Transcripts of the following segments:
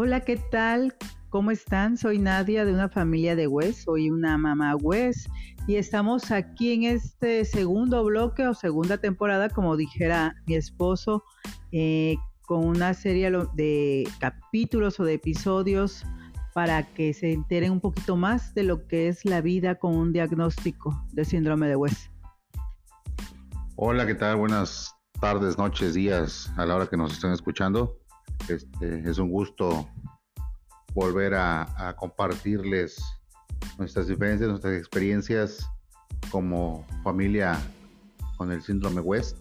Hola, ¿qué tal? ¿Cómo están? Soy Nadia de una familia de West, soy una mamá West y estamos aquí en este segundo bloque o segunda temporada, como dijera mi esposo, eh, con una serie de capítulos o de episodios para que se enteren un poquito más de lo que es la vida con un diagnóstico de síndrome de West. Hola, ¿qué tal? Buenas tardes, noches, días, a la hora que nos estén escuchando. Este, es un gusto volver a, compartirles nuestras diferencias, nuestras experiencias como familia con el síndrome West.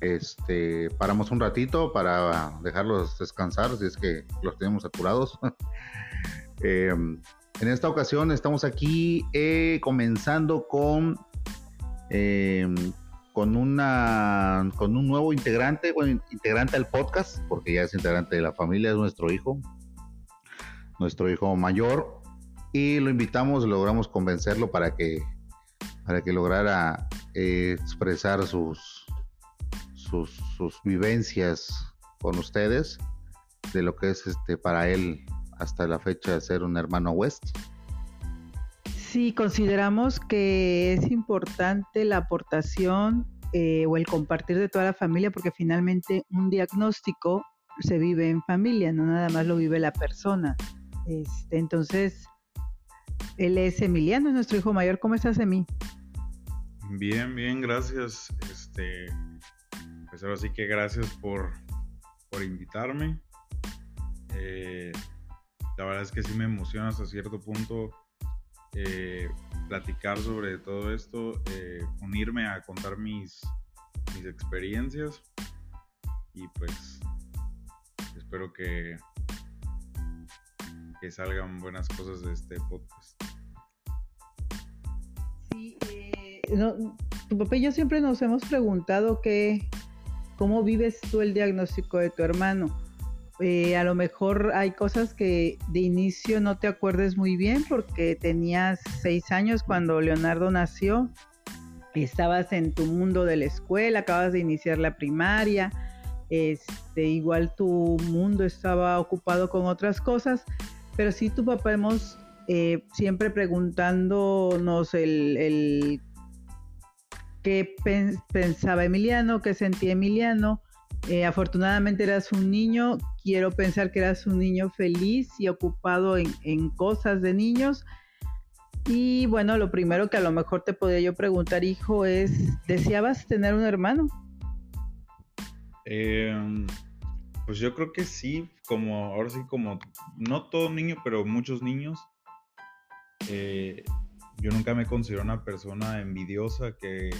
Este, paramos un ratito para dejarlos descansar si es que los tenemos saturados. Em, en esta ocasión estamos aquí eh, comenzando con em, con una con un nuevo integrante, bueno, integrante al podcast, porque ya es integrante de la familia, es nuestro hijo, nuestro hijo mayor, y lo invitamos, logramos convencerlo para que para que lograra eh, expresar sus, sus, sus vivencias con ustedes de lo que es este para él hasta la fecha de ser un hermano West. Sí, consideramos que es importante la aportación eh, o el compartir de toda la familia porque finalmente un diagnóstico se vive en familia, no nada más lo vive la persona. Este, entonces, él es Emiliano, nuestro hijo mayor. ¿Cómo estás, Emi? Bien, bien, gracias. Este, pues ahora sí que gracias por, por invitarme. Eh, la verdad es que sí me emociona hasta cierto punto eh, platicar sobre todo esto, eh, unirme a contar mis, mis experiencias y pues espero que, que salgan buenas cosas de este podcast. Sí, eh, tu papá y yo siempre nos hemos preguntado que, cómo vives tú el diagnóstico de tu hermano eh, a lo mejor hay cosas que de inicio no te acuerdes muy bien porque tenías seis años cuando Leonardo nació, estabas en tu mundo de la escuela, acabas de iniciar la primaria, este, igual tu mundo estaba ocupado con otras cosas, pero sí tu papá hemos eh, siempre preguntándonos el, el qué pensaba Emiliano, qué sentía Emiliano, eh, afortunadamente eras un niño, quiero pensar que eras un niño feliz y ocupado en, cosas de niños. Y bueno, lo primero que a lo mejor te podría yo preguntar, hijo, es, ¿deseabas tener un hermano? Em, pues yo creo que sí, como ahora sí, como no todo niño, pero muchos niños. Eh, yo nunca me considero una persona envidiosa que,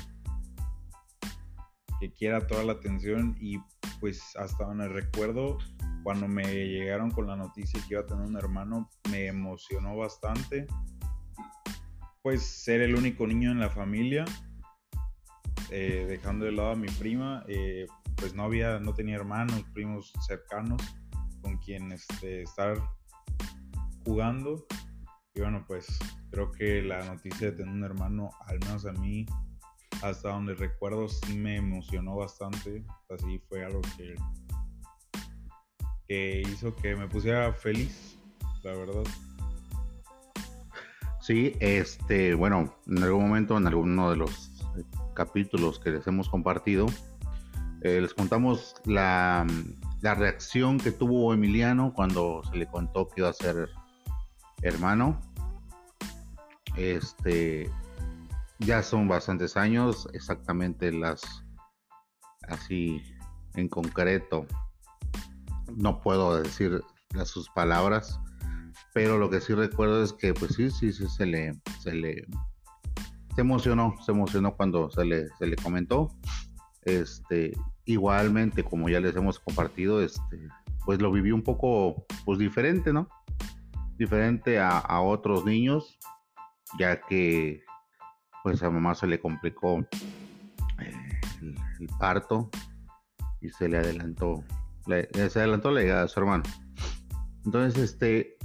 que quiera toda la atención y pues hasta donde recuerdo, cuando me llegaron con la noticia que iba a tener un hermano, me emocionó bastante. Pues ser el único niño en la familia, eh, dejando de lado a mi prima, eh, pues no había, no tenía hermanos, primos cercanos con quien este, estar jugando. Y bueno, pues creo que la noticia de tener un hermano, al menos a mí, hasta donde recuerdo me emocionó bastante. Así fue algo que, que hizo que me pusiera feliz, la verdad. Sí, este, bueno, en algún momento, en alguno de los capítulos que les hemos compartido, eh, les contamos la, la, reacción que tuvo Emiliano cuando se le contó que iba a ser hermano. Este, ya son bastantes años, exactamente las así en concreto. No puedo decir las sus palabras, pero lo que sí recuerdo es que pues sí, sí, sí se le, se le, se emocionó, se emocionó cuando se le, se le comentó. Este, igualmente, como ya les hemos compartido, este, pues lo viví un poco, pues diferente, ¿no? Diferente a, a otros niños, ya que pues a mamá se le complicó eh, el, parto y se le adelantó, se adelantó la llegada de su hermano. Entonces, este,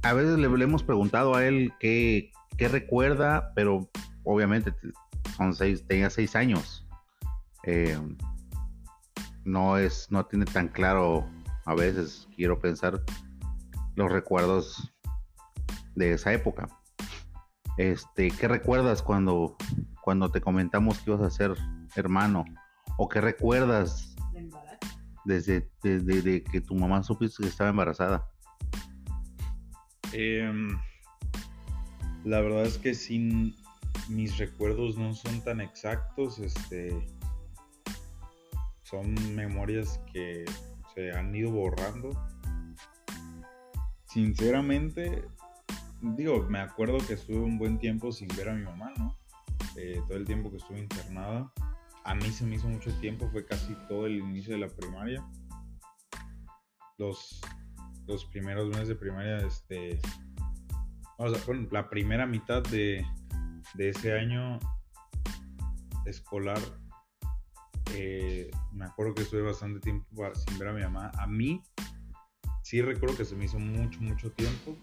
a veces le, hemos preguntado a él qué, qué, recuerda, pero obviamente son seis, tenía seis años. Eh, no es, no tiene tan claro a veces quiero pensar los recuerdos de esa época. Este, ¿qué recuerdas cuando, cuando te comentamos que ibas a ser hermano? ¿O qué recuerdas desde, desde, que tu mamá supiste que estaba embarazada? Em, la verdad es que sin mis recuerdos no son tan exactos, este son memorias que se han ido borrando. Sinceramente, digo, me acuerdo que estuve un buen tiempo sin ver a mi mamá, ¿no? Eh, todo el tiempo que estuve internada. A mí se me hizo mucho tiempo, fue casi todo el inicio de la primaria. Los, los primeros meses de primaria, este. O sea, bueno, la primera mitad de, de ese año escolar, eh, me acuerdo que estuve bastante tiempo sin ver a mi mamá. A mí, sí recuerdo que se me hizo mucho, mucho tiempo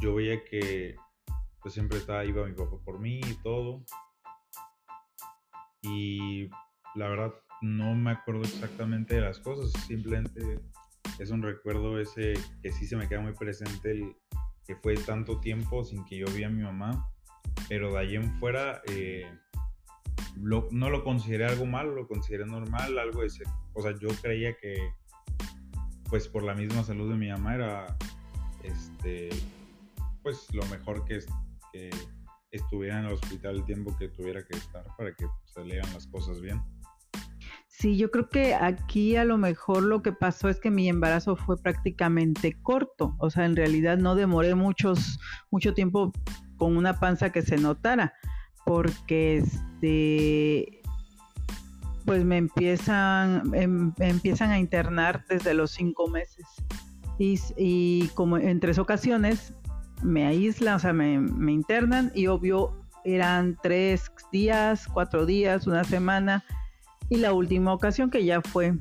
yo veía que pues siempre estaba, iba mi papá por mí y todo. Y la verdad no me acuerdo exactamente de las cosas, simplemente es un recuerdo ese que sí se me queda muy presente, el, que fue tanto tiempo sin que yo vi a mi mamá, pero de ahí en fuera eh, no lo consideré algo malo, lo consideré normal, algo de ser, o sea, yo creía que pues por la misma salud de mi mamá era este pues lo mejor que, que estuviera en el hospital el tiempo que tuviera que estar para que salieran las cosas bien. Sí, yo creo que aquí a lo mejor lo que pasó es que mi embarazo fue prácticamente corto, o sea, en realidad no demoré muchos, mucho tiempo con una panza que se notara, porque este, pues me empiezan, em, empiezan a internar desde los cinco meses. Y, como en tres ocasiones me aíslan, o sea, me, internan y obvio eran tres días, cuatro días, una semana y la última ocasión que ya fue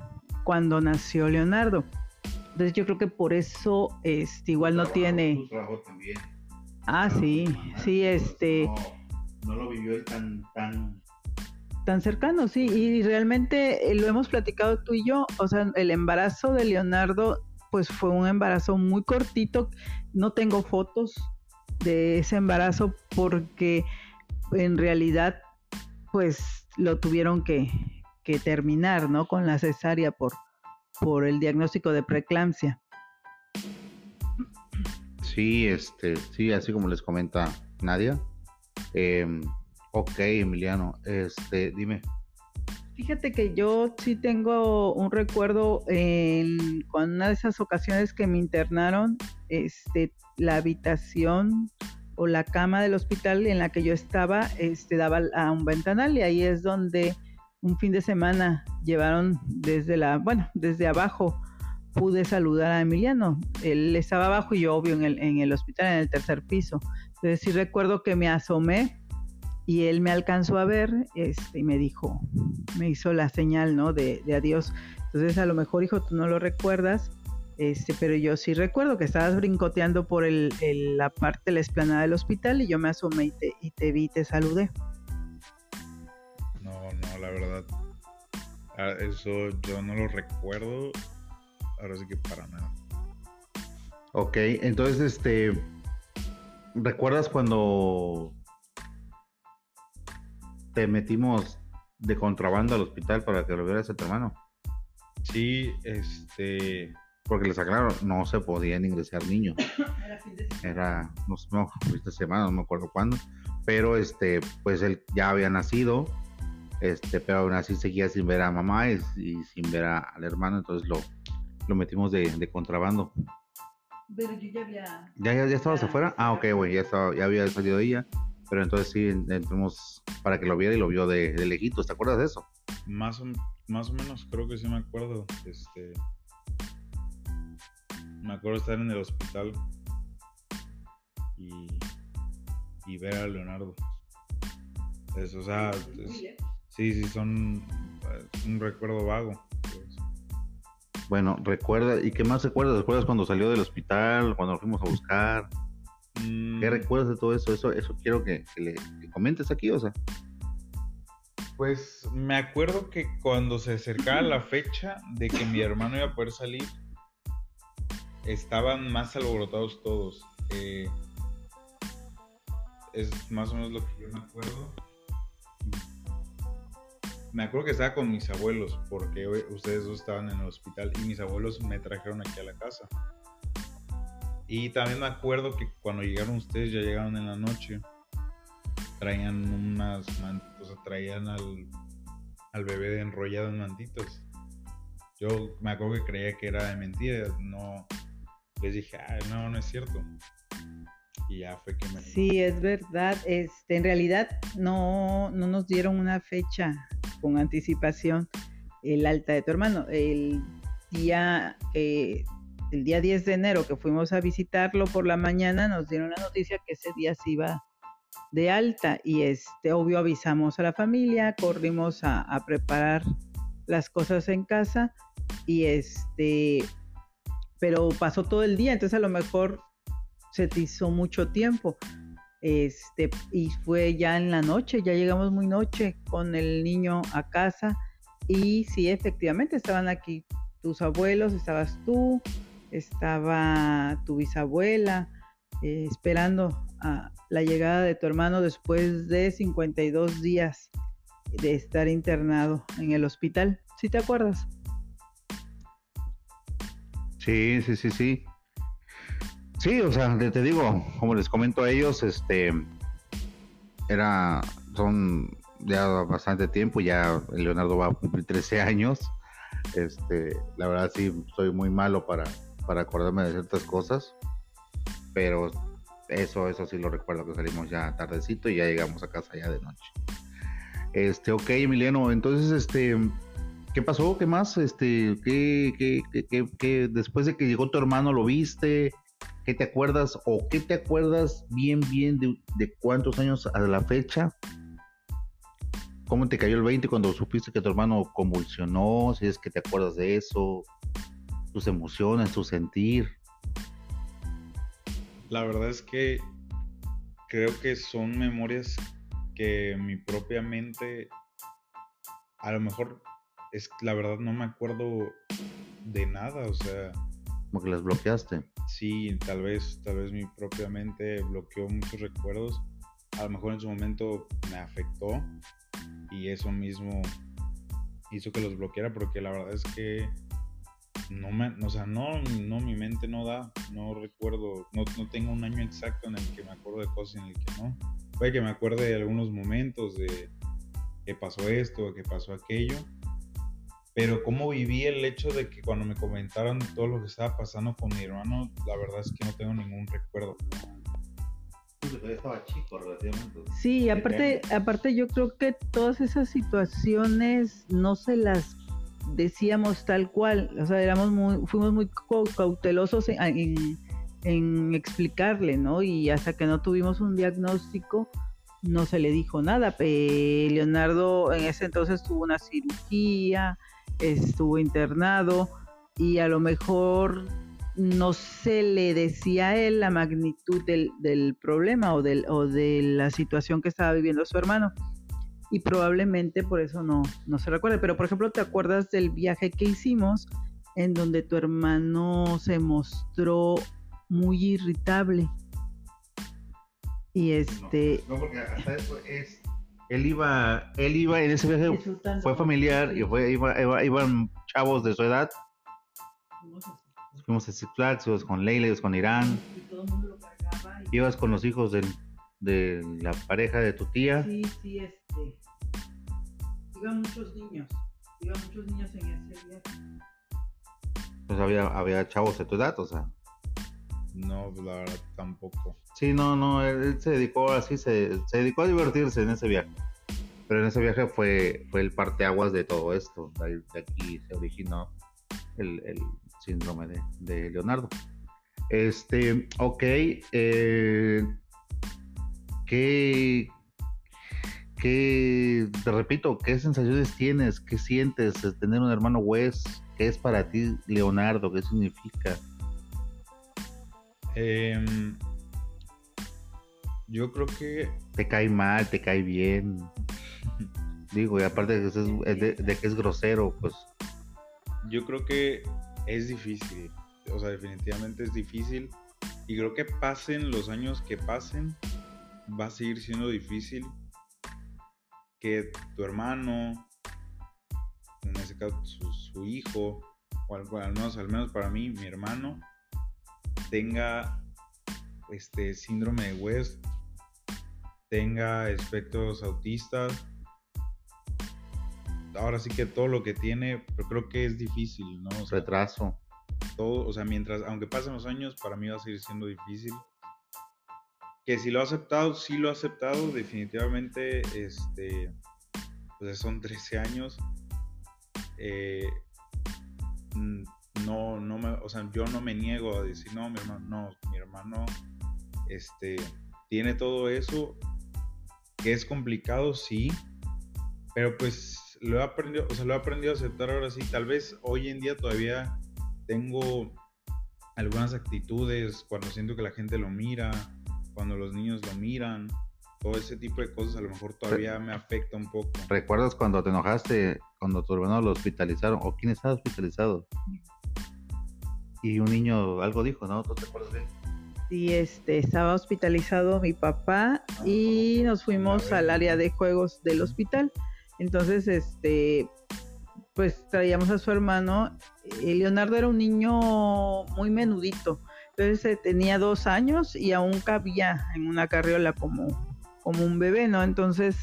cuando nació Leonardo. Entonces yo creo que por eso este, igual no tiene... Ah, sí, sí, este... No, lo vivió tan, tan... Tan cercano, sí, y realmente eh, lo hemos platicado tú y yo, o sea, el embarazo de Leonardo pues fue un embarazo muy cortito. No tengo fotos de ese embarazo porque en realidad pues lo tuvieron que, terminar, ¿no? Con la cesárea por, por el diagnóstico de preeclampsia. Sí, este, sí, así como les comenta Nadia. Em, ok, Emiliano, este, dime. Fíjate que yo sí tengo un recuerdo en con una de esas ocasiones que me internaron, este, la habitación o la cama del hospital en la que yo estaba, este, daba a un ventanal y ahí es donde un fin de semana llevaron desde la, bueno, desde abajo pude saludar a Emiliano. Él estaba abajo y yo obvio en el, en el hospital en el tercer piso. Entonces sí recuerdo que me asomé y él me alcanzó a ver este, y me dijo, me hizo la señal, ¿no? De, adiós. Entonces, a lo mejor, hijo, tú no lo recuerdas, este, pero yo sí recuerdo que estabas brincoteando por el, la parte de la esplanada del hospital y yo me asomé y te, y te vi, te saludé. No, no, la verdad, ah, eso yo no lo recuerdo, ahora sí que para nada. Ok, entonces, este, ¿recuerdas cuando te metimos de contrabando al hospital para que lo vieras a tu hermano. Sí, este. Porque les aclaro, no se podían ingresar niños. Era, no, no, esta semana, no me acuerdo cuándo. Pero este, pues él ya había nacido, este, pero aún así seguía sin ver a mamá y, sin ver al hermano, entonces lo, lo metimos de, de contrabando. Pero yo ya había. ¿Ya, ya, ya estabas afuera? Ah, ok, güey, ya, estaba, ya había salido ella. Pero entonces sí, entramos para que lo viera y lo vio de, de lejitos. ¿Te acuerdas de eso? Más o, más o menos creo que sí me acuerdo. Este, me acuerdo estar en el hospital y, y ver a Leonardo. Eso, o sea, sí, sí, son un recuerdo vago. Pues. Bueno, recuerda, ¿y qué más recuerdas? ¿Recuerdas cuando salió del hospital, cuando lo fuimos a buscar? ¿Qué mm. recuerdas de todo eso? Eso, eso quiero que, le comentes aquí, o sea. Pues me acuerdo que cuando se acercaba la fecha de que mi hermano iba a poder salir, estaban más alborotados todos. Eh, es más o menos lo que yo me acuerdo. Me acuerdo que estaba con mis abuelos, porque ustedes dos estaban en el hospital y mis abuelos me trajeron aquí a la casa. Y también me acuerdo que cuando llegaron ustedes, ya llegaron en la noche, traían unas mantitas, o sea, traían al, al bebé enrollado en mantitos. Yo me acuerdo que creía que era de mentira, no, les dije, ah, no, no es cierto. Y ya fue que me... Sí, es verdad. Este, en realidad no, no nos dieron una fecha con anticipación el alta de tu hermano. El día, eh, el día 10 de enero que fuimos a visitarlo por la mañana, nos dieron la noticia que ese día se iba de alta y este, obvio avisamos a la familia, corrimos a, preparar las cosas en casa y este pero pasó todo el día, entonces a lo mejor se te hizo mucho tiempo. Este, y fue ya en la noche, ya llegamos muy noche con el niño a casa y sí, efectivamente estaban aquí tus abuelos, estabas tú, estaba tu bisabuela eh, esperando a la llegada de tu hermano después de 52 días de estar internado en el hospital. ¿Sí te acuerdas? Sí, sí, sí, sí. Sí, o sea, te, digo, como les comento a ellos, este, era, son ya bastante tiempo, ya Leonardo va a cumplir 13 años. Este, la verdad sí, soy muy malo para, para acordarme de ciertas cosas, pero eso, eso sí lo recuerdo que salimos ya tardecito y ya llegamos a casa ya de noche. Este, ok, Emiliano, entonces, este, ¿Qué pasó? ¿Qué más? Este, ¿qué, qué, qué, después de que llegó tu hermano lo viste? ¿Qué te acuerdas o qué te acuerdas bien, bien de, cuántos años a la fecha? ¿Cómo te cayó el 20 cuando supiste que tu hermano convulsionó? Si es que te acuerdas de eso, tus emociones, tu sentir. La verdad es que creo que son memorias que mi propia mente a lo mejor es la verdad no me acuerdo de nada, o sea. Como que las bloqueaste. Sí, tal vez, tal vez mi propia mente bloqueó muchos recuerdos. A lo mejor en su momento me afectó y eso mismo hizo que los bloqueara porque la verdad es que no me, o sea, no, no, mi mente no da, no recuerdo, no, no tengo un año exacto en el que me acuerdo de cosas y en el que no. Puede que me acuerde de algunos momentos de que pasó esto, que pasó aquello, pero cómo viví el hecho de que cuando me comentaron todo lo que estaba pasando con mi hermano, la verdad es que no tengo ningún recuerdo. Estaba chico relativamente. Sí, aparte, aparte yo creo que todas esas situaciones no se las decíamos tal cual, o sea, éramos muy, fuimos muy cautelosos en, en explicarle, ¿no? Y hasta que no tuvimos un diagnóstico, no se le dijo nada. Leonardo en ese entonces tuvo una cirugía, estuvo internado y a lo mejor no se le decía a él la magnitud del, problema o, del, o de la situación que estaba viviendo su hermano. Y probablemente por eso no, no se recuerda. Pero por ejemplo, ¿te acuerdas del viaje que hicimos en donde tu hermano se mostró muy irritable? Y este... No, porque hasta eso es él iba, él iba en ese viaje, fue familiar y fue, iba, iban chavos de su edad. Fuimos a Six Flags, ibas con Leila, ibas con Irán. Ibas con los hijos de la pareja de tu tía. Sí, sí, este. Iban muchos niños. Iban muchos niños en ese viaje. Pues había, había chavos de tu edad, o sea. No, pues, la verdad tampoco. Sí, no, no, él, se dedicó así, se, se, dedicó a divertirse en ese viaje. Pero en ese viaje fue, fue el parteaguas de todo esto. De, aquí se originó el, el síndrome de, de, Leonardo. Este, ok. Eh, ¿qué, qué, te repito, qué sensaciones tienes? ¿Qué sientes de tener un hermano Wes? ¿Qué es para ti Leonardo? ¿Qué significa? Em, yo creo que. Te cae mal, te cae bien. Digo, y aparte de que es, de, que es grosero, pues. Yo creo que es difícil. O sea, definitivamente es difícil. Y creo que pasen los años que pasen, va a seguir siendo difícil que tu hermano, en ese caso su, hijo, o al, menos, al menos para mí, mi hermano, tenga este síndrome de West, tenga espectros autistas. Ahora sí que todo lo que tiene, pero creo que es difícil, ¿no? Retraso. Todo, o sea, mientras, aunque pasen los años, para mí va a seguir siendo difícil. Que si lo ha aceptado, sí lo ha aceptado, definitivamente, este, pues son 13 años. Eh, no, no me, o sea, yo no me niego a decir, no, mi hermano, no, mi hermano, este, tiene todo eso, que es complicado, sí, pero pues lo he aprendido, o sea, lo he aprendido a aceptar ahora sí, tal vez hoy en día todavía tengo algunas actitudes cuando siento que la gente lo mira, cuando los niños lo miran, todo ese tipo de cosas a lo mejor todavía me afecta un poco. ¿Recuerdas cuando te enojaste cuando tu hermano lo hospitalizaron? ¿O quién estaba hospitalizado? Y un niño algo dijo, ¿no? ¿Tú te acuerdas de Sí, este, estaba hospitalizado mi papá y nos fuimos al área de juegos del hospital. Entonces, este, pues traíamos a su hermano. Eh, Leonardo era un niño muy menudito. Entonces eh, tenía dos años y aún cabía en una carriola como como un bebé, ¿no? Entonces,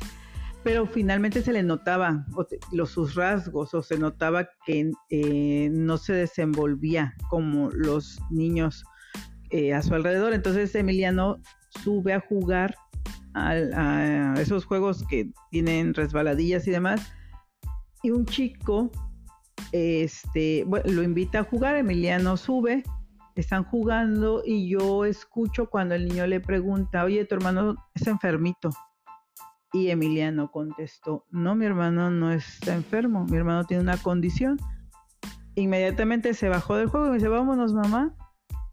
pero finalmente se le notaba los sus rasgos o se notaba que eh, no se desenvolvía como los niños eh, a su alrededor. Entonces Emiliano sube a jugar a, esos juegos que tienen resbaladillas y demás. Y un chico este, lo invita a jugar, Emiliano sube están jugando y yo escucho cuando el niño le pregunta, oye, tu hermano está enfermito. Y Emiliano contestó, no, mi hermano no está enfermo, mi hermano tiene una condición. Inmediatamente se bajó del juego y me dice, vámonos mamá,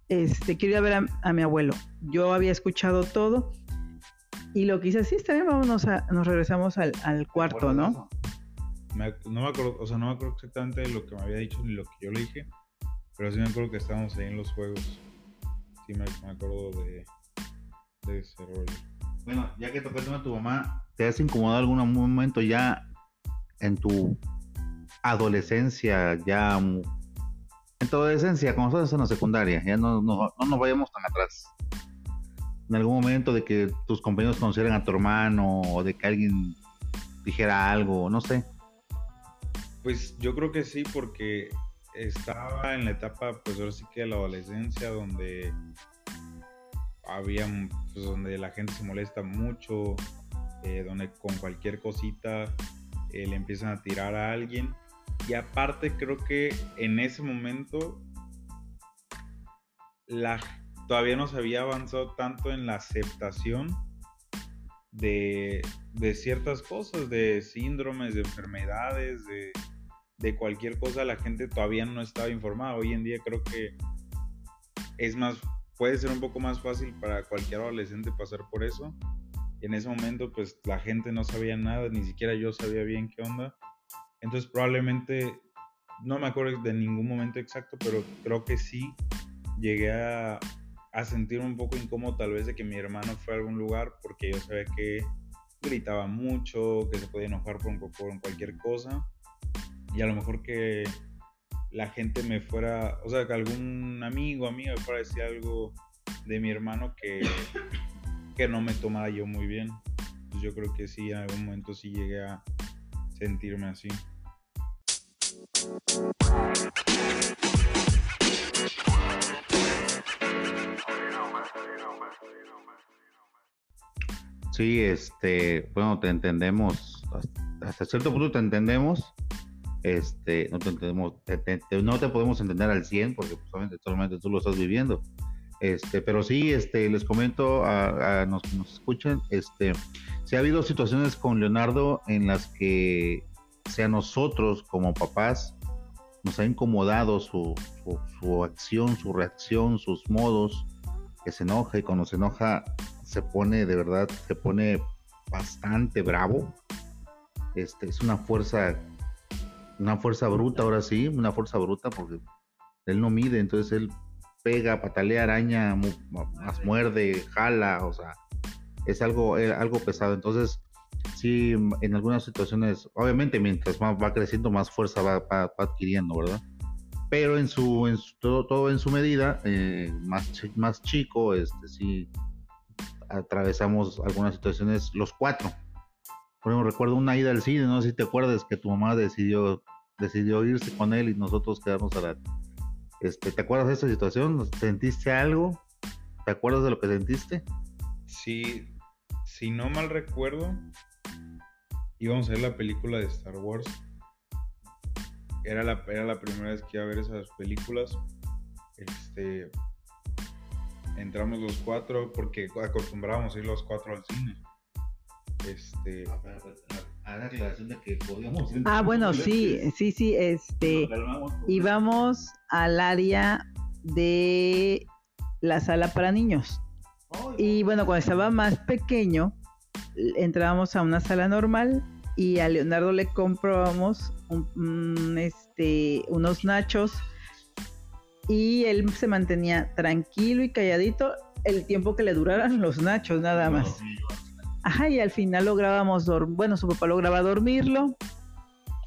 este, quiero ir a ver a, mi abuelo. Yo había escuchado todo y lo que hice, sí, está bien, vámonos a, nos regresamos al, cuarto, ¿no? no me acuerdo, o sea, no me acuerdo exactamente lo que me había dicho ni lo que yo le dije, pero sí me acuerdo que estábamos ahí en los juegos. Sí me, acuerdo de, ese rol. Bueno, ya que tocaste a tu mamá, ¿te has incomodado algún momento ya en tu adolescencia, ya en tu adolescencia, cuando estás en la secundaria, ya no, no, no nos vayamos tan atrás? En algún momento de que tus compañeros conocieran a tu hermano o de que alguien dijera algo, no sé. Pues yo creo que sí, porque estaba en la etapa, pues ahora sí que de la adolescencia, donde había, pues donde la gente se molesta mucho, eh, donde con cualquier cosita eh, le empiezan a tirar a alguien. Y aparte creo que en ese momento la, todavía no se había avanzado tanto en la aceptación de, de ciertas cosas, de síndromes, de enfermedades, de, de cualquier cosa la gente todavía no estaba informada. Hoy en día creo que es más, puede ser un poco más fácil para cualquier adolescente pasar por eso. En ese momento pues la gente no sabía nada, ni siquiera yo sabía bien qué onda. Entonces probablemente, no me acuerdo de ningún momento exacto, pero creo que sí llegué a, a sentir un poco incómodo tal vez de que mi hermano fue a algún lugar porque yo sabía que gritaba mucho, que se podía enojar por, por cualquier cosa y a lo mejor que la gente me fuera, o sea, que algún amigo, amiga me fuera a decir algo de mi hermano que, que no me tomara yo muy bien. Pues yo creo que sí, en algún momento sí llegué a sentirme así. Sí, este, bueno, te entendemos, hasta cierto punto te entendemos, este, no te, podemos entender al 100 porque solamente tú lo estás viviendo. Este, pero sí, este, les comento a, los que nos escuchan, este, si ha habido situaciones con Leonardo en las que sea nosotros como papás nos ha incomodado su, su, su, acción, su reacción, sus modos, que se enoja y cuando se enoja se pone de verdad, se pone bastante bravo este, es una fuerza, una fuerza bruta ahora sí, una fuerza bruta porque él no mide, entonces él pega, patalea, araña, más muerde, jala, o sea, es algo, eh, algo pesado. Entonces, sí, en algunas situaciones, obviamente mientras más va creciendo, más fuerza va, adquiriendo, ¿verdad? Pero en su, en todo, todo, en su medida, eh, más, más chico, este sí, atravesamos algunas situaciones los cuatro. Por ejemplo, recuerdo una ida al cine, no sé si te acuerdas que tu mamá decidió, decidió irse con él y nosotros quedamos a la... Este, ¿Te acuerdas de esa situación? ¿Sentiste algo? ¿Te acuerdas de lo que sentiste? Sí, si no mal recuerdo, íbamos a ver la película de Star Wars. Era la, era la primera vez que iba a ver esas películas. Este, entramos los cuatro porque acostumbrábamos ir los cuatro al cine. Este. Ah, bueno, sí, sí, sí, este. Íbamos al área de la sala para niños. Y bueno, cuando estaba más pequeño, entrábamos a una sala normal y a Leonardo le comprábamos este, unos nachos y él se mantenía tranquilo y calladito el tiempo que le duraran los nachos nada más. Y al final lográbamos, bueno, su papá lograba dormirlo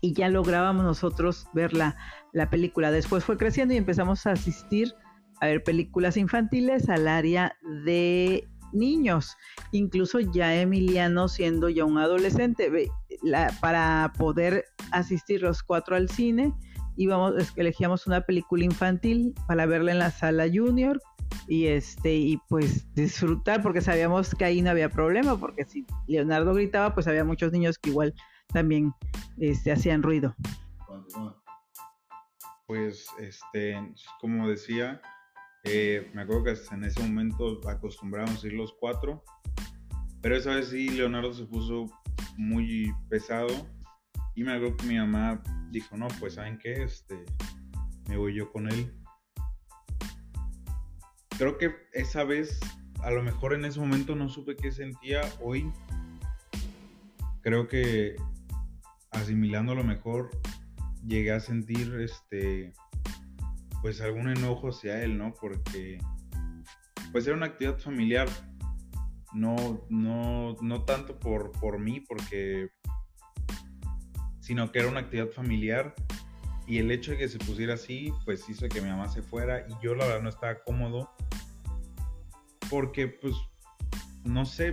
y ya lográbamos nosotros ver la, la película. Después fue creciendo y empezamos a asistir a ver películas infantiles al área de niños. Incluso ya Emiliano siendo ya un adolescente, para poder asistir los cuatro al cine, íbamos, elegíamos una película infantil para verla en la sala junior y este y pues disfrutar porque sabíamos que ahí no había problema porque si Leonardo gritaba pues había muchos niños que igual también este hacían ruido pues este como decía eh, me acuerdo que en ese momento acostumbrábamos ir los cuatro, pero esa vez sí Leonardo se puso muy pesado y me acuerdo que mi mamá dijo, no, pues saben qué, este, me voy yo con él. Creo que esa vez, a lo mejor en ese momento no supe qué sentía, hoy creo que asimilando a lo mejor llegué a sentir este pues algún enojo hacia él, ¿no? Porque pues era una actividad familiar, no, no, no tanto por, por mí, porque, sino que era una actividad familiar y el hecho de que se pusiera así, pues hizo que mi mamá se fuera y yo la verdad no estaba cómodo porque pues, no sé,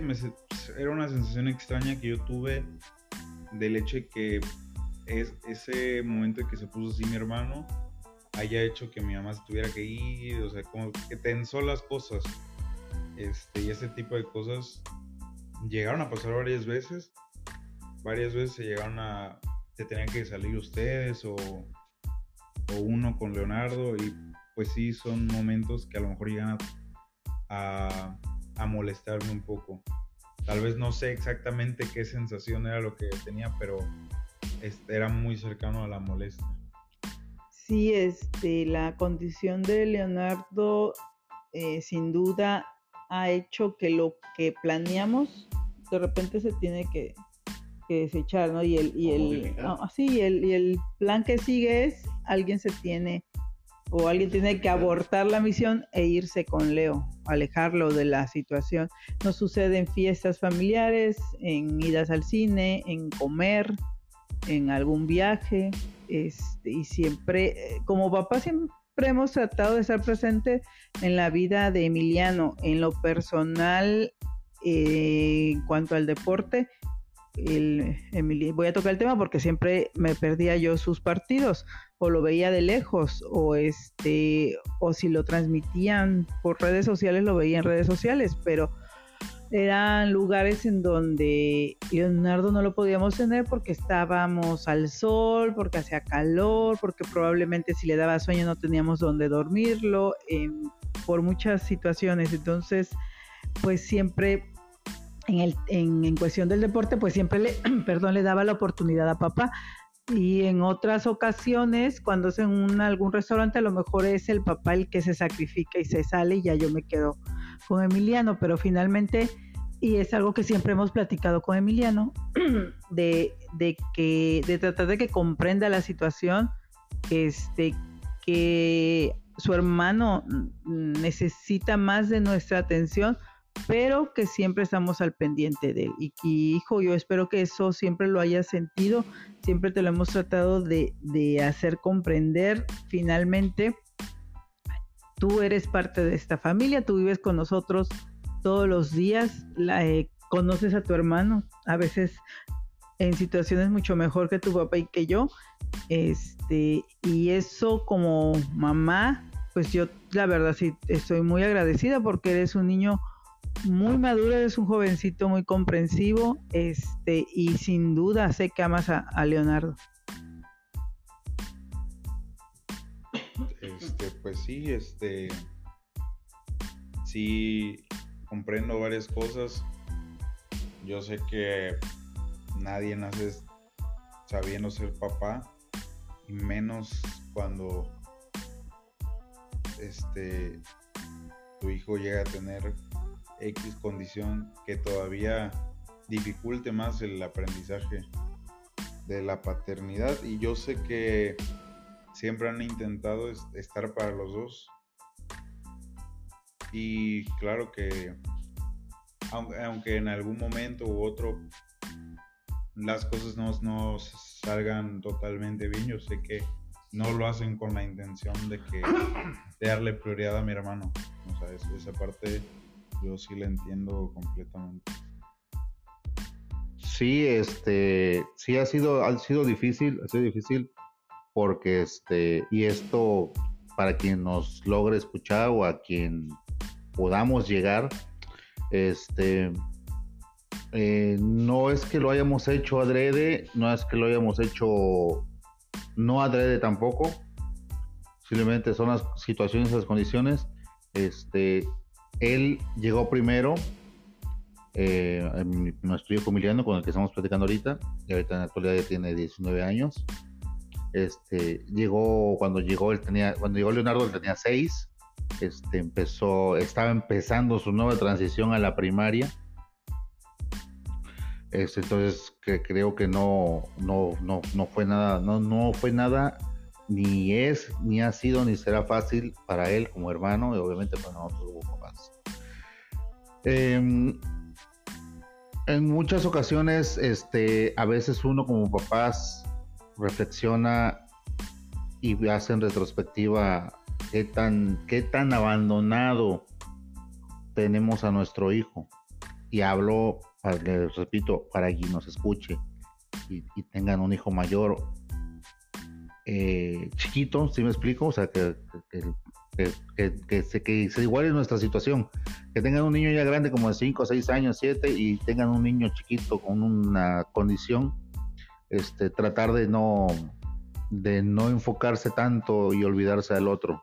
era una sensación extraña que yo tuve del hecho de que es, ese momento en que se puso así mi hermano, haya hecho que mi mamá se tuviera que ir, o sea, como que tensó las cosas. Este, y ese tipo de cosas llegaron a pasar varias veces. Varias veces se llegaron a. Se tenían que salir ustedes o, o uno con Leonardo. Y pues sí, son momentos que a lo mejor llegan a, a, molestarme un poco. Tal vez no sé exactamente qué sensación era lo que tenía, pero este, era muy cercano a la molestia sí, este, la condición de Leonardo eh, sin duda ha hecho que lo que planeamos de repente se tiene que, desechar, ¿no? Y el, y el, sí, el, y el plan que sigue es alguien se tiene o alguien tiene que abortar la misión e irse con Leo, alejarlo de la situación. No sucede en fiestas familiares, en idas al cine, en comer, en algún viaje, este, y siempre, eh, como papá, siempre hemos tratado de estar presente en la vida de Emiliano, en lo personal, eh, en cuanto al deporte. El, voy a tocar el tema porque siempre me perdía yo sus partidos o lo veía de lejos o este o si lo transmitían por redes sociales lo veía en redes sociales pero eran lugares en donde Leonardo no lo podíamos tener porque estábamos al sol, porque hacía calor, porque probablemente si le daba sueño no teníamos donde dormirlo, por muchas situaciones. Entonces, pues siempre en, el, en, cuestión del deporte, pues siempre perdón, le daba la oportunidad a papá. Y en otras ocasiones, cuando es en un, algún restaurante, a lo mejor es el papá el que se sacrifica y se sale y ya yo me quedo con Emiliano, pero finalmente y es algo que siempre hemos platicado con Emiliano, de, de, que, de tratar de que comprenda la situación, este, que su hermano necesita más de nuestra atención, pero que siempre estamos al pendiente de él. Y, hijo, yo espero que eso siempre lo hayas sentido, siempre te lo hemos tratado de, de hacer comprender finalmente. Tú eres parte de esta familia, tú vives con nosotros todos los días, la, eh, conoces a tu hermano, a veces en situaciones mucho mejor que tu papá y que yo. Este, y eso como mamá, pues yo la verdad sí estoy muy agradecida porque eres un niño muy maduro, eres un jovencito muy comprensivo, este, y sin duda sé que amas a, a Leonardo. Este, pues sí, este, sí, comprendo varias cosas. Yo sé que nadie nace sabiendo ser papá y menos cuando este tu hijo llega a tener X condición que todavía dificulte más el aprendizaje de la paternidad y yo sé que siempre han intentado estar para los dos y claro que aunque, en algún momento u otro las cosas no, no salgan totalmente bien, yo sé que no lo hacen con la intención de que darle prioridad a mi hermano. O sea, esa parte yo sí la entiendo completamente. Sí, este, sí ha sido, ha sido difícil, ha sido difícil porque este, y esto para quien nos logre escuchar o a quien podamos llegar, este, eh, no es que lo hayamos hecho adrede, no es que lo hayamos hecho no adrede tampoco, simplemente son las situaciones, las condiciones. Este, él llegó primero, eh, en nuestro hijo Emiliano, con el que estamos platicando ahorita, y ahorita en la actualidad ya tiene 19 años. Este, llegó, cuando llegó, él tenía, cuando llegó Leonardo, él tenía 6 este, empezó, estaba empezando su nueva transición a la primaria. Este, entonces que creo que no, no, no, no fue nada, no, no fue nada, ni es, ni ha sido, ni será fácil para él como hermano, y obviamente para nosotros como papás. Em, en muchas ocasiones, este, a veces uno como papás reflexiona y hace en retrospectiva qué tan, qué tan abandonado tenemos a nuestro hijo. Y hablo, les repito, para quien nos escuche y, tengan un hijo mayor eh, chiquito, si me explico? O sea, que, que, se, que se iguale nuestra situación. Que tengan un niño ya grande como de 5, 6 años, 7 y tengan un niño chiquito con una condición, este, tratar de no, de no enfocarse tanto y olvidarse del otro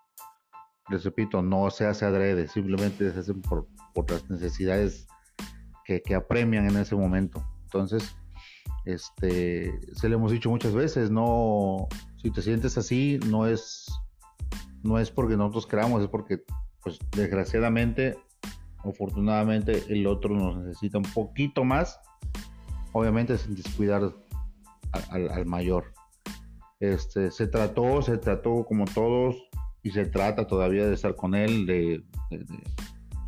les repito, no se hace adrede, simplemente se hacen por, por las necesidades que, que, apremian en ese momento. Entonces, este, se le hemos dicho muchas veces, no, si te sientes así, no es, no es porque nosotros queramos, es porque, pues, desgraciadamente, afortunadamente, el otro nos necesita un poquito más, obviamente sin descuidar al, mayor. Este, se trató, se trató como todos, y se trata todavía de estar con él, de,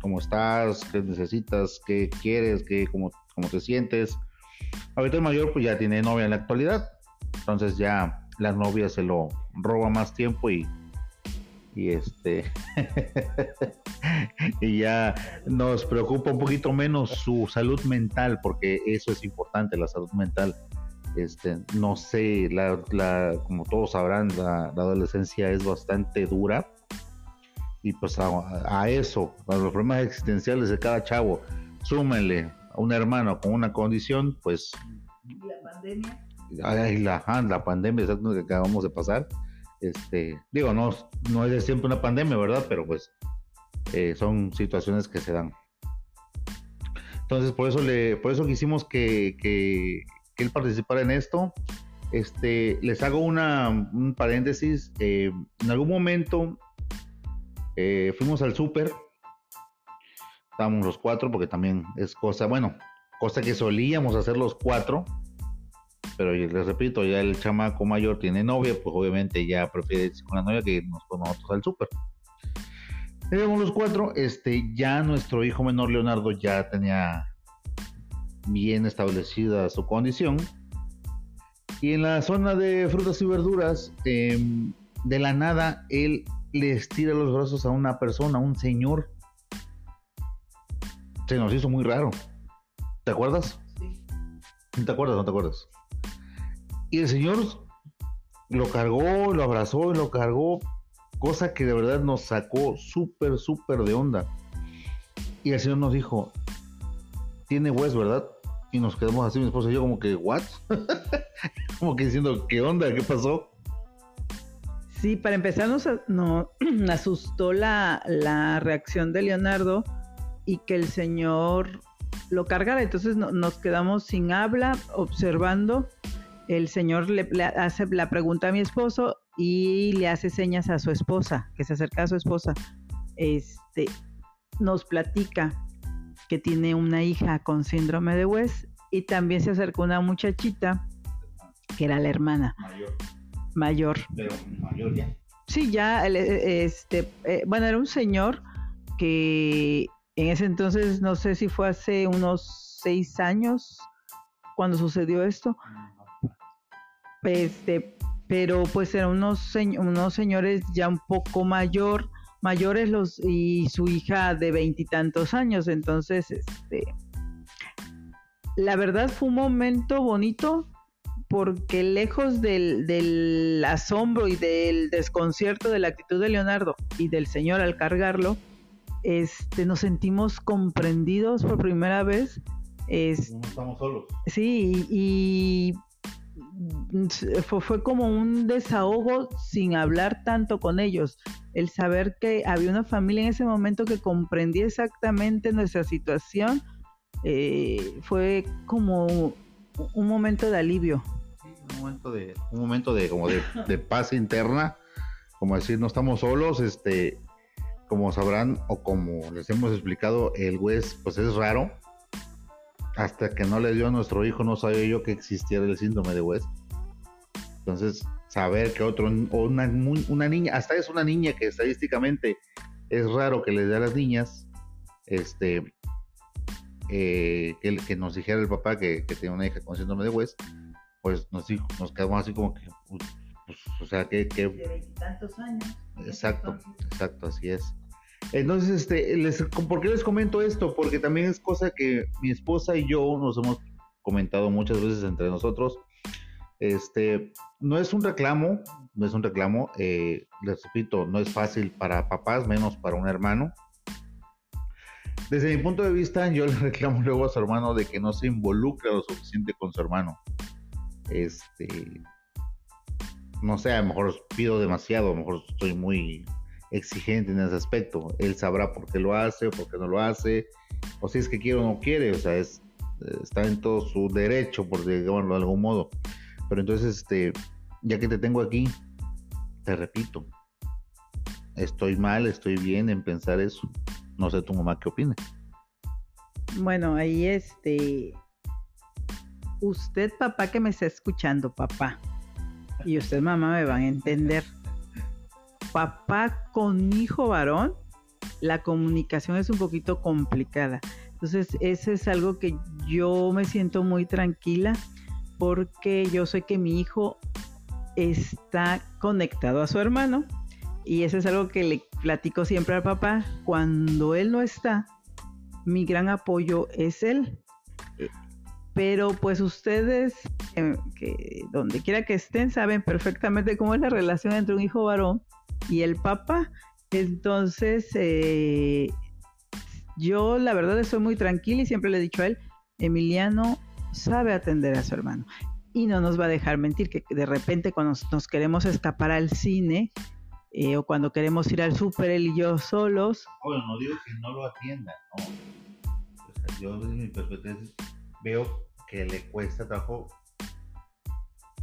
cómo estás, qué necesitas, qué quieres, qué, cómo, cómo te sientes. Ahorita el mayor pues ya tiene novia en la actualidad, entonces ya la novia se lo roba más tiempo y, y este y ya nos preocupa un poquito menos su salud mental porque eso es importante la salud mental este, no sé, la, como todos sabrán, la, adolescencia es bastante dura. Y pues a, eso, a los problemas existenciales de cada chavo, súmenle a un hermano con una condición, pues... La pandemia. Ay, la, ah, la pandemia, exacto, que acabamos de pasar. Este, digo, no, no es siempre una pandemia, ¿verdad? Pero pues eh, son situaciones que se dan. Entonces, por eso, le, por eso quisimos que, que él participara en esto. Este, les hago una, un paréntesis. Eh, en algún momento eh, fuimos al súper. Estábamos los cuatro porque también es cosa, bueno, cosa que solíamos hacer los cuatro, pero les repito, ya el chamaco mayor tiene novia, pues obviamente ya prefiere irse con la novia que irnos con nosotros al súper. Éramos los cuatro, este, ya nuestro hijo menor Leonardo ya tenía bien establecida su condición. Y en la zona de frutas y verduras, em, de la nada, él le estira los brazos a una persona, a un señor. Se nos hizo muy raro. ¿Te acuerdas? Sí. ¿Te acuerdas? ¿No te acuerdas? Y el señor lo cargó, lo abrazó y lo cargó, cosa que de verdad nos sacó súper, súper de onda. Y el señor nos dijo, tiene hueso, ¿verdad? Y nos quedamos así, mi esposa y yo, como que, ¿what? como que diciendo, ¿qué onda? ¿Qué pasó? Sí, para empezar nos, asustó la, la, reacción de Leonardo y que el señor lo cargara. Entonces nos quedamos sin habla, observando. El señor le, hace la pregunta a mi esposo y le hace señas a su esposa, que se acerca a su esposa. Este nos platica que tiene una hija con síndrome de West y también se acercó una muchachita que era la hermana. Mayor mayor. Pero mayor ya. Sí, ya, este, eh, bueno, era un señor que en ese entonces, no sé si fue hace unos seis años cuando sucedió esto. Este, pero pues eran unos, unos señores ya un poco mayor, mayores los y su hija de veintitantos años. Entonces, este, la verdad fue un momento bonito porque lejos del, asombro y del desconcierto de la actitud de Leonardo y del Señor al cargarlo, este, nos sentimos comprendidos por primera vez. no estamos solos. Sí, y, fue, como un desahogo sin hablar tanto con ellos. El saber que había una familia en ese momento que comprendía exactamente nuestra situación eh, fue como un momento de alivio un momento de, momento de como de, paz interna, como decir, no estamos solos, este, como sabrán o como les hemos explicado, el West pues es raro. Hasta que no le dio a nuestro hijo no sabía yo que existiera el síndrome de West. Entonces, saber que otro, o una, una niña, hasta es una niña que estadísticamente es raro que le dé a las niñas, este, eh, que, que, nos dijera el papá que, que tiene una hija con síndrome de West, pues nos, nos quedamos así como que, pues, o sea, que... De tantos años. Exacto, exacto, así es. Entonces, este, les, ¿por qué les comento esto? Porque también es cosa que mi esposa y yo nos hemos comentado muchas veces entre nosotros. Este, no es un reclamo, no es un reclamo, eh, les repito, no es fácil para papás, menos para un hermano. Desde mi punto de vista, yo le reclamo luego a su hermano de que no se involucre lo suficiente con su hermano. Este, no sé, a lo mejor pido demasiado, a lo mejor estoy muy exigente en ese aspecto. Él sabrá por qué lo hace o por qué no lo hace, o si es que quiere o no quiere, o sea, es, está en todo su derecho, por decirlo de algún modo. Pero entonces, este, ya que te tengo aquí, te repito, estoy mal, estoy bien en pensar eso. No sé tu mamá qué opina. Bueno, ahí este, usted papá que me está escuchando, papá, y usted mamá me van a entender. Papá con hijo varón, la comunicación es un poquito complicada. Entonces, eso es algo que yo me siento muy tranquila porque yo sé que mi hijo está conectado a su hermano y eso es algo que le platico siempre al papá. Cuando él no está, mi gran apoyo es él. Pero pues ustedes, em, que donde quiera que estén, saben perfectamente cómo es la relación entre un hijo varón y el papá. Entonces, eh, yo la verdad estoy muy tranquila y siempre le he dicho a él, Emiliano sabe atender a su hermano y no nos va a dejar mentir que de repente cuando nos queremos escapar al cine eh, o cuando queremos ir al súper él y yo solos. Bueno, no digo que no lo atienda, no. Yo desde mi perspectiva veo que le cuesta trabajo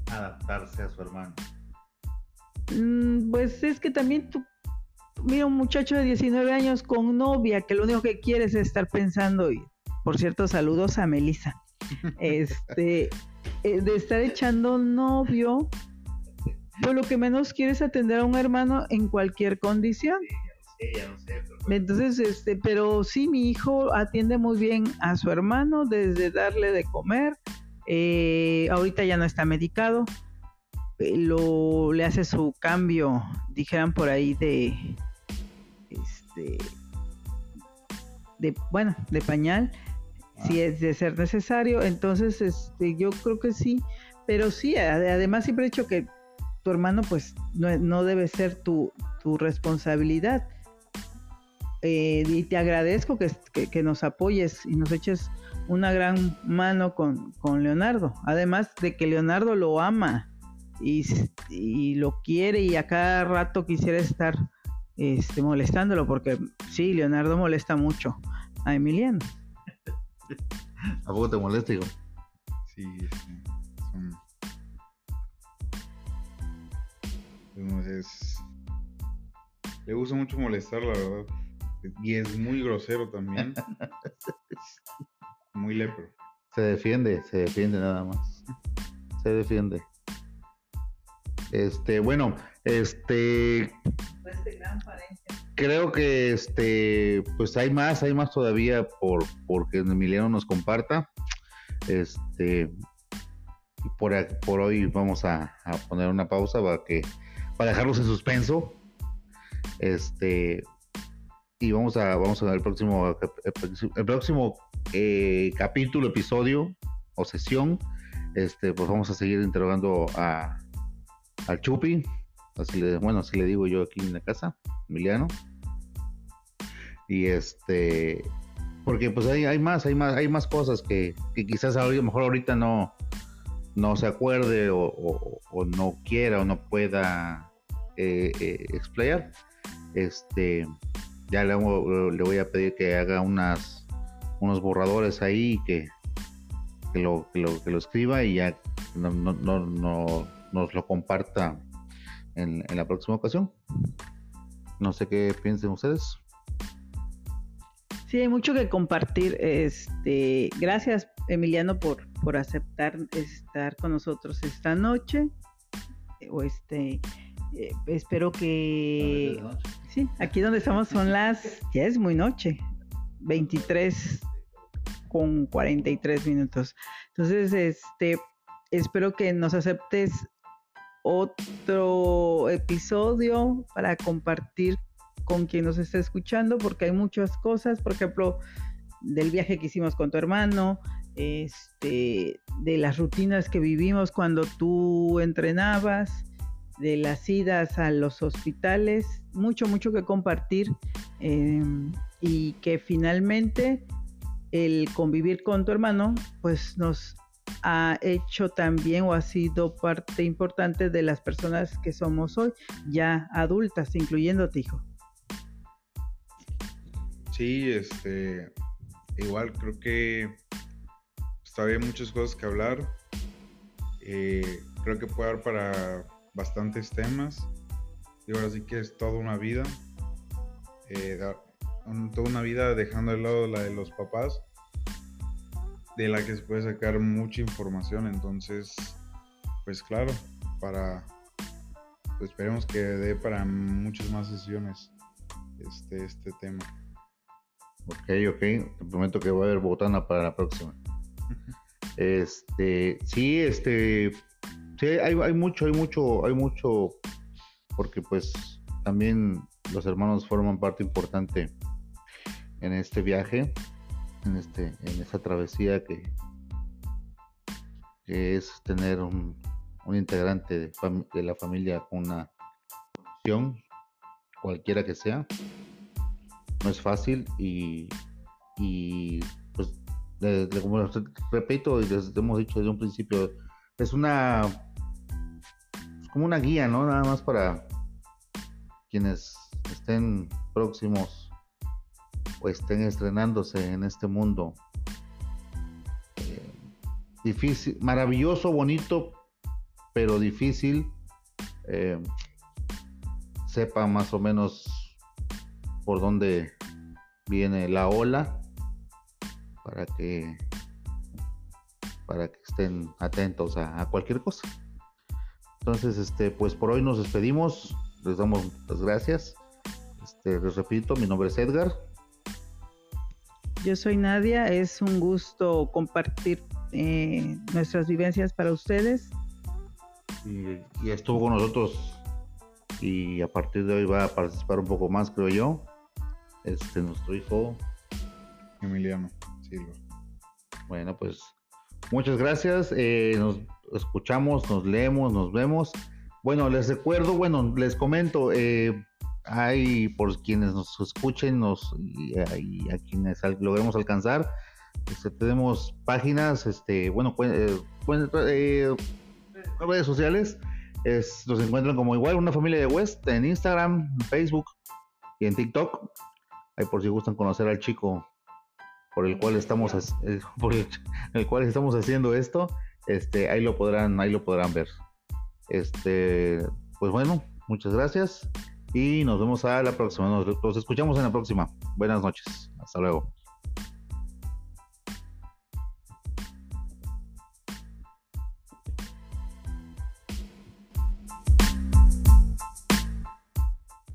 adaptarse a su hermano. Mm, pues es que también tú mira un muchacho de 19 años con novia que lo único que quiere es estar pensando, y por cierto, saludos a Melissa, este, eh, de estar echando novio, pues lo que menos quiere es atender a un hermano en cualquier condición. Entonces, este, pero sí, mi hijo atiende muy bien a su hermano desde darle de comer. Eh, ahorita ya no está medicado. Eh, lo le hace su cambio, dijeran por ahí de, este, de, bueno, de pañal, si ah. es de ser necesario. Entonces, este, yo creo que sí. Pero sí, además siempre he dicho que tu hermano, pues, no, no debe ser tu, tu responsabilidad eh, y te agradezco que, nos apoyes y nos eches una gran mano con, Leonardo. Además de que Leonardo lo ama y, lo quiere y a cada rato quisiera estar este, molestándolo porque sí, Leonardo molesta mucho a Emiliano. ¿A poco te molesta, hijo? Sí, sí. Es... Le gusta mucho molestar, la verdad. Y es muy grosero también. muy lepro. Se defiende, se defiende nada más. Se defiende. Este, bueno, este. Creo que este, pues hay más, hay más todavía por porque Emiliano nos comparta. Este, por, por hoy vamos a, poner una pausa para que para dejarlos en suspenso. Este, y vamos a vamos a ver el próximo el próximo eh, capítulo episodio o sesión este pues vamos a seguir interrogando a al Chupi así le, bueno así le digo yo aquí en la casa Emiliano. Y este porque pues hay, hay más hay más hay más cosas que, quizás a lo mejor ahorita no no se acuerde o, no quiera o no pueda eh, eh, explayar. Este ya le, voy a pedir que haga unas unos borradores ahí que, que, lo, que, lo, que lo escriba y ya no, no, no, nos lo comparta en, en, la próxima ocasión. No sé qué piensen ustedes. Sí, hay mucho que compartir. Este, gracias Emiliano por, por aceptar estar con nosotros esta noche. O este, eh, espero que sí, aquí donde estamos son las, ya es muy noche, 23 con 43 minutos. Entonces, este, espero que nos aceptes otro episodio para compartir con quien nos está escuchando, porque hay muchas cosas, por ejemplo, del viaje que hicimos con tu hermano, este, de las rutinas que vivimos cuando tú entrenabas, de las idas a los hospitales, mucho, mucho que compartir em, y que finalmente el convivir con tu hermano pues nos ha hecho también o ha sido parte importante de las personas que somos hoy, ya adultas, incluyéndote, hijo. Sí, este, igual creo que todavía hay muchas cosas que hablar. Eh, creo que puede dar para bastantes temas. Y ahora sí que es toda una vida. Eh, toda una vida dejando de lado la de los papás. De la que se puede sacar mucha información. Entonces, pues claro, para. Pues esperemos que dé para muchas más sesiones este, este tema. Ok, ok. Te prometo que voy a haber botana para la próxima. este, sí, este, Sí, hay, hay mucho, hay mucho, hay mucho, porque pues también los hermanos forman parte importante en este viaje, en este, en esta travesía que, es tener un, integrante de, la familia con una opción, cualquiera que sea. No es fácil y, y pues, como repito y les hemos dicho desde un principio, es una como una guía, ¿no? Nada más para quienes estén próximos o estén estrenándose en este mundo. Eh, difícil, maravilloso, bonito, pero difícil. Eh, sepa más o menos por dónde viene la ola para que para que estén atentos a, cualquier cosa. Entonces, este, pues por hoy nos despedimos, les damos las gracias. Este, les repito, mi nombre es Edgar. Yo soy Nadia, es un gusto compartir eh, nuestras vivencias para ustedes. Y, y, estuvo con nosotros y a partir de hoy va a participar un poco más, creo yo. Este, nuestro hijo Emiliano Silva. Bueno, pues muchas gracias. Eh, nos escuchamos, nos leemos, nos vemos. Bueno, les recuerdo, bueno, les comento, eh, hay por quienes nos escuchen nos, y, a quienes logremos alcanzar, este, tenemos páginas, este, bueno, eh, eh, redes sociales, es, nos encuentran como igual una familia de West en Instagram, Facebook y en TikTok. Ahí por si gustan conocer al chico por el cual estamos por el, cual estamos haciendo esto, este ahí lo podrán ahí lo podrán ver. Este, pues bueno, muchas gracias y nos vemos a la próxima. Nos, nos escuchamos en la próxima. Buenas noches. Hasta luego.